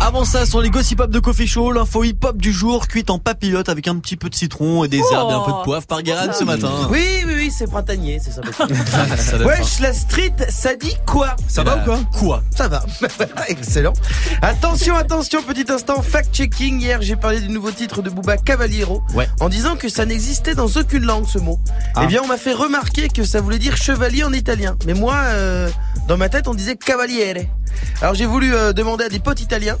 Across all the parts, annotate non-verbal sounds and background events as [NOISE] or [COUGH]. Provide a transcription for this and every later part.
Avant ça, sur les gossip hop de Coffee Show, l'info hip hop du jour, cuite en papillote avec un petit peu de citron et des herbes et un peu de poivre par Guérin ce matin. Oui, oui, oui, c'est printanier, c'est ça. [LAUGHS] Ça Wesh, la street, ça dit quoi? Ça va ou quoi? Quoi? Ça va. [LAUGHS] Excellent. Attention, attention, petit instant fact-checking. Hier, j'ai parlé du nouveau titre de Booba Cavaliero. Ouais. En disant que ça n'existait dans aucune langue, ce mot. Ah. Eh bien, on m'a fait remarquer que ça voulait dire chevalier en italien. Mais moi, euh, dans ma tête, on disait cavaliere. Alors, j'ai voulu euh, demander à des potes italiens.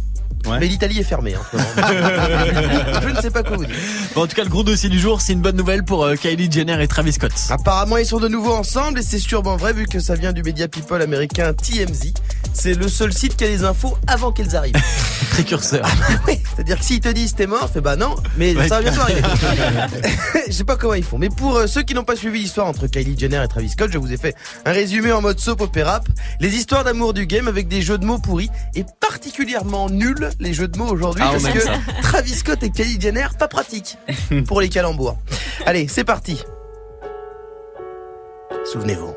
Ouais. Mais l'Italie est fermée. hein. [LAUGHS] Je ne sais pas quoi vous dire. Bon, En tout cas, le gros dossier du jour, c'est une bonne nouvelle pour euh, Kylie Jenner et Travis Scott. Apparemment, ils sont de nouveau ensemble et c'est sûrement vrai vu que ça vient du média people américain TMZ. C'est le seul site qui a les infos avant qu'elles arrivent. [LAUGHS] Précurseur. Oui, c'est-à-dire que s'ils te disent t'es mort, fais bah non, mais Ouais. ça va bientôt arriver. [LAUGHS] [LAUGHS] je sais pas comment ils font, mais pour euh, ceux qui n'ont pas suivi l'histoire entre Kylie Jenner et Travis Scott, je vous ai fait un résumé en mode soap opéra, les histoires d'amour du game avec des jeux de mots pourris et particulièrement nuls les jeux de mots aujourd'hui Ah, parce que ça. Travis Scott et Kylie Jenner pas pratiques pour les calembours. Allez, c'est parti. Souvenez-vous,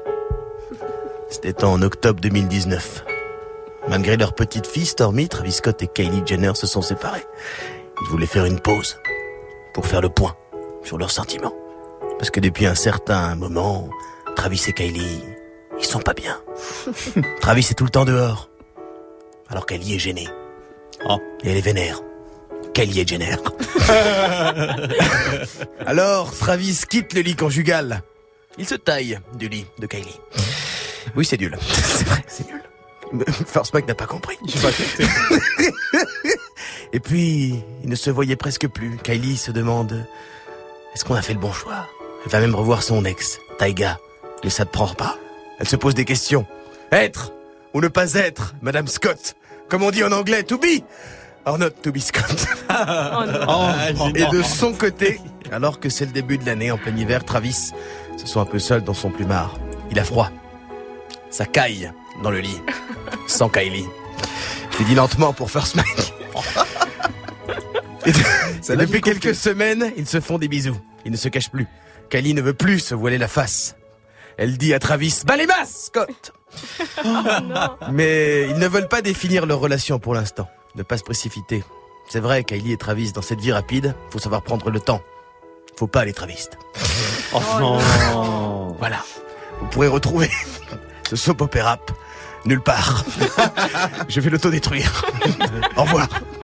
c'était en octobre 2019. Malgré leur petite fille, Stormy, Travis Scott et Kylie Jenner se sont séparés. Ils voulaient faire une pause pour faire le point sur leurs sentiments. Parce que depuis un certain moment, Travis et Kylie, ils sont pas bien. [LAUGHS] Travis est tout le temps dehors, alors Kylie est gênée. Oh. Et elle est vénère. Kylie est Jenner. [LAUGHS] alors, Travis quitte le lit conjugal. Il se taille du lit de Kylie. Oui, c'est nul. [LAUGHS] C'est vrai, c'est nul. Force Mac n'a pas compris. [LAUGHS] Et puis, il ne se voyait presque plus. Kylie se demande est-ce qu'on a fait le bon choix? Elle va même revoir son ex, Taiga, mais ça ne prend pas. Elle se pose des questions. Être ou ne pas être, Madame Scott? Comme on dit en anglais, to be or not to be Scott. [LAUGHS] Oh, Et de son côté, alors que c'est le début de l'année en plein hiver, Travis se sent un peu seul dans son plumard. Il a froid. Ça caille dans le lit. Sans Kylie. Je l'ai dit lentement pour First Mike. Et, [LAUGHS] depuis quelques semaines, ils se font des bisous. Ils ne se cachent plus. Kylie ne veut plus se voiler la face. Elle dit à Travis, bah les masses, Scott Mais ils ne veulent pas définir leur relation pour l'instant. Ne pas se précipiter. C'est vrai, Kylie et Travis, dans cette vie rapide, faut savoir prendre le temps. Faut pas aller Travis. Oh, non. Voilà. Vous pourrez retrouver ce soap opéra nulle part. [LAUGHS] Je vais l'autodétruire. Au revoir.